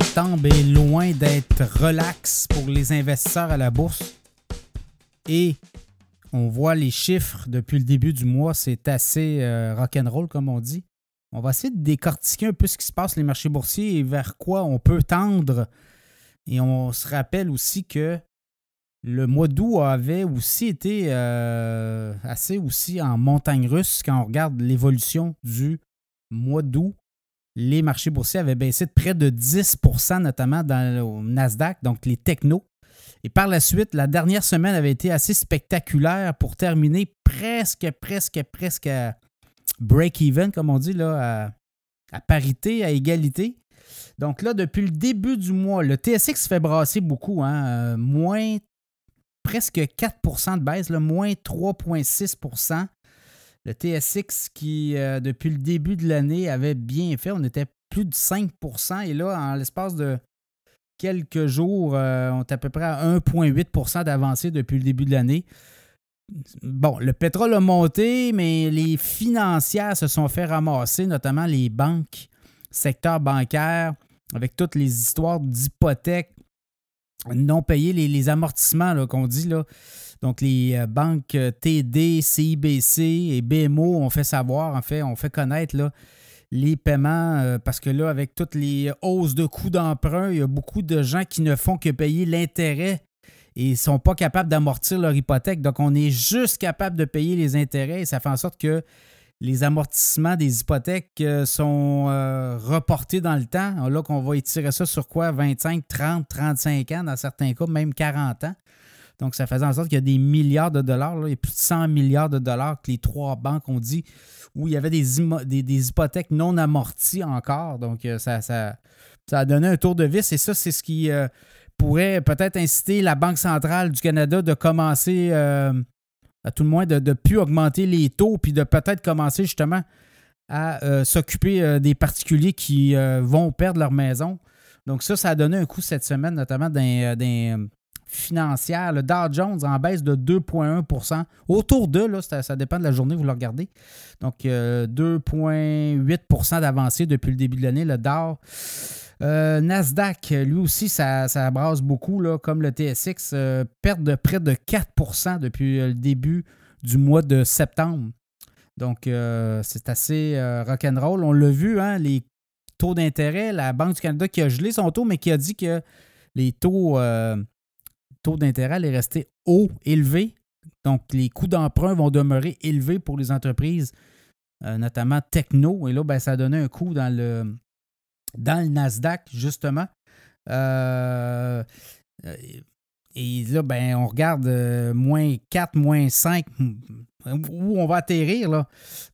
Septembre est loin d'être relax pour les investisseurs à la bourse. Et on voit les chiffres depuis le début du mois, c'est assez euh, rock'n'roll comme on dit. On va essayer de décortiquer un peu ce qui se passe les marchés boursiers et vers quoi on peut tendre. Et on se rappelle aussi que le mois d'août avait aussi été euh, assez aussi en montagne russe quand on regarde l'évolution du mois d'août les marchés boursiers avaient baissé de près de 10% notamment dans le Nasdaq, donc les technos. Et par la suite, la dernière semaine avait été assez spectaculaire pour terminer presque, presque, presque à break-even, comme on dit, là, à, parité, à égalité. Donc là, depuis le début du mois, le TSX fait brasser beaucoup, hein, euh, moins presque 4% de baisse, moins 3,6 le TSX qui, euh, depuis le début de l'année, avait bien fait. On était plus de 5% et là, en l'espace de quelques jours, euh, on est à peu près à 1,8% d'avancée depuis le début de l'année. Bon, le pétrole a monté, mais les financières se sont fait ramasser, notamment les banques, secteur bancaire, avec toutes les histoires d'hypothèques non payées, les, amortissements qu'on dit. Donc, les euh, banques euh, TD, CIBC et BMO ont fait savoir, en fait, ont fait connaître là, les paiements euh, parce que là, avec toutes les hausses de coûts d'emprunt, il y a beaucoup de gens qui ne font que payer l'intérêt et ne sont pas capables d'amortir leur hypothèque. Donc, on est juste capable de payer les intérêts et ça fait en sorte que les amortissements des hypothèques sont reportés dans le temps. Là, qu'on va étirer ça sur quoi? 25, 30, 35 ans, dans certains cas, même 40 ans. Donc, ça faisait en sorte qu'il y a des milliards de dollars, a plus de 100 milliards de dollars que les trois banques ont dit où il y avait des, hypothèques non amorties encore. Donc, euh, ça, ça, a donné un tour de vis et ça, c'est ce qui euh, pourrait peut-être inciter la Banque centrale du Canada de commencer, euh, à tout le moins, de ne plus augmenter les taux puis de peut-être commencer justement à s'occuper des particuliers qui vont perdre leur maison. Donc, ça, ça a donné un coup cette semaine, notamment d'un financière. Le Dow Jones en baisse de 2,1% Autour de, là, ça, dépend de la journée, vous le regardez. Donc, 2,8% euh, d'avancée depuis le début de l'année, le Dow. Euh, Nasdaq, lui aussi, ça, ça brasse beaucoup, comme le TSX, euh, perte de près de 4% depuis le début du mois de septembre. Donc, c'est assez rock'n'roll. On l'a vu, hein, les taux d'intérêt, la Banque du Canada qui a gelé son taux, mais qui a dit que les taux d'intérêt est resté haut, élevé. Donc, les coûts d'emprunt vont demeurer élevés pour les entreprises, euh, notamment techno. Et là, ben, ça a donné un coup dans le, dans le Nasdaq, justement. Euh, et là, ben, on regarde euh, moins 4, moins 5, où on va atterrir. Là.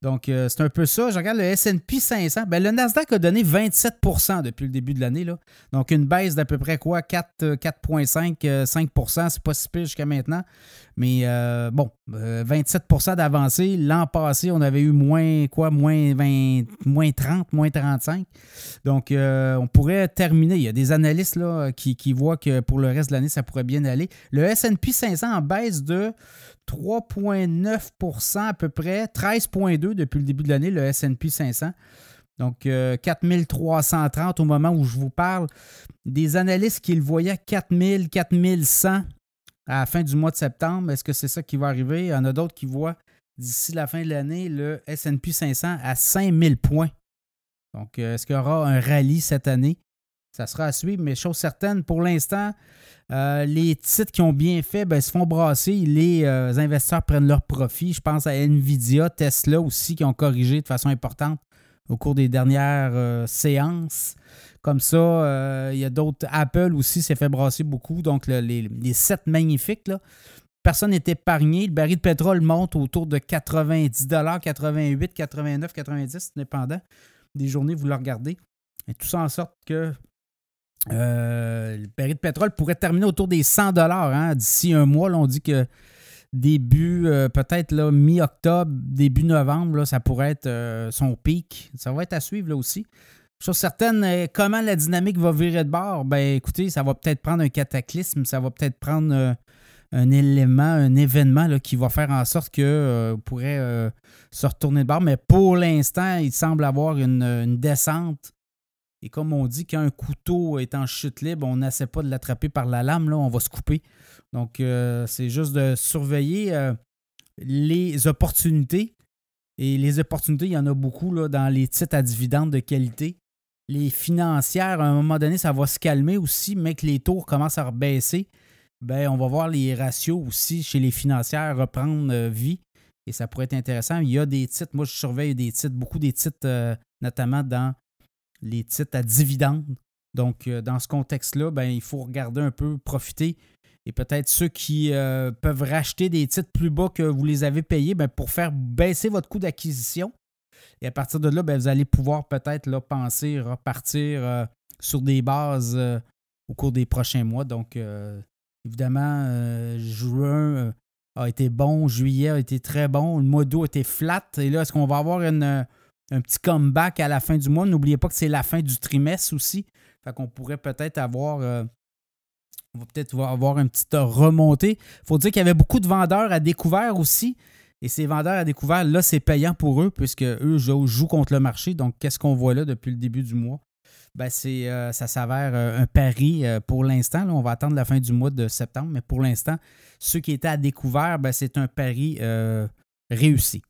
Donc, euh, c'est un peu ça. Je regarde le SP 500. Ben, le Nasdaq a donné 27% depuis le début de l'année. Donc, une baisse d'à peu près quoi? 4,5, 5 euh, C'est pas si pire jusqu'à maintenant. Mais bon, 27% d'avancée. L'an passé, on avait eu moins quoi? Moins, 20, moins 30, moins 35. Donc, on pourrait terminer. Il y a des analystes là, qui, qui voient que pour le reste de l'année, ça pourrait bien aller. Le SP 500 en baisse de 3,9% à peu près, 13,2 depuis le début de l'année, le SP 500. Donc, 4330 euh, au moment où je vous parle. Des analystes qui le voyaient 4000, 4100 à la fin du mois de septembre. Est-ce que c'est ça qui va arriver? Il y en a d'autres qui voient d'ici la fin de l'année le SP 500 à 5000 points. Donc, euh, est-ce qu'il y aura un rallye cette année? Ça sera à suivre, mais chose certaine, pour l'instant, euh, les titres qui ont bien fait ben, se font brasser. Les euh, investisseurs prennent leur profit. Je pense à Nvidia, Tesla aussi, qui ont corrigé de façon importante au cours des dernières euh, séances. Comme ça, il y a d'autres. Apple aussi s'est fait brasser beaucoup. Donc, les, les sept magnifiques, là, personne n'est épargné. Le baril de pétrole monte autour de 90 88, 89, 90, dépendant des journées, vous le regardez. Et tout ça en sorte que euh, le baril de pétrole pourrait terminer autour des 100 dollars hein. d'ici un mois. on dit que début, euh, peut-être mi-octobre, début novembre, ça pourrait être euh, son pic. Ça va être à suivre là aussi. Chose certaine, comment la dynamique va virer de bord? Ben écoutez, ça va peut-être prendre un cataclysme, ça va peut-être prendre un élément, un événement là, qui va faire en sorte que pourrait se retourner de bord. Mais pour l'instant, il semble avoir une descente Et comme on dit, quand un couteau est en chute libre, on n'essaie pas de l'attraper par la lame, là, on va se couper. Donc, euh, c'est juste de surveiller euh, les opportunités. Et les opportunités, il y en a beaucoup là, dans les titres à dividendes de qualité. Les financières, à un moment donné, ça va se calmer aussi, mais que les taux commencent à rebaisser. Ben, on va voir les ratios aussi chez les financières reprendre euh, vie. Et ça pourrait être intéressant. Il y a des titres, moi je surveille des titres, beaucoup des titres, notamment dans les titres à dividendes. Donc, dans ce contexte-là, ben, il faut regarder un peu, profiter et peut-être ceux qui euh, peuvent racheter des titres plus bas que vous les avez payés ben, pour faire baisser votre coût d'acquisition. Et à partir de là, ben, vous allez pouvoir peut-être penser repartir euh, sur des bases euh, au cours des prochains mois. Donc, évidemment, juin a été bon, juillet a été très bon, le mois d'août a été flat. Et là, est-ce qu'on va avoir un petit comeback à la fin du mois? N'oubliez pas que c'est la fin du trimestre aussi. Fait qu'on pourrait peut-être avoir on va peut-être avoir une petite remontée. Il faut dire qu'il y avait beaucoup de vendeurs à découvert aussi. Et ces vendeurs à découvert, là, c'est payant pour eux, puisque eux jouent contre le marché. Donc, qu'est-ce qu'on voit là depuis le début du mois? Ben, c'est, euh, ça s'avère euh, un pari euh, pour l'instant. on va attendre la fin du mois de septembre, mais pour l'instant, ceux qui étaient à découvert, ben, c'est un pari réussi.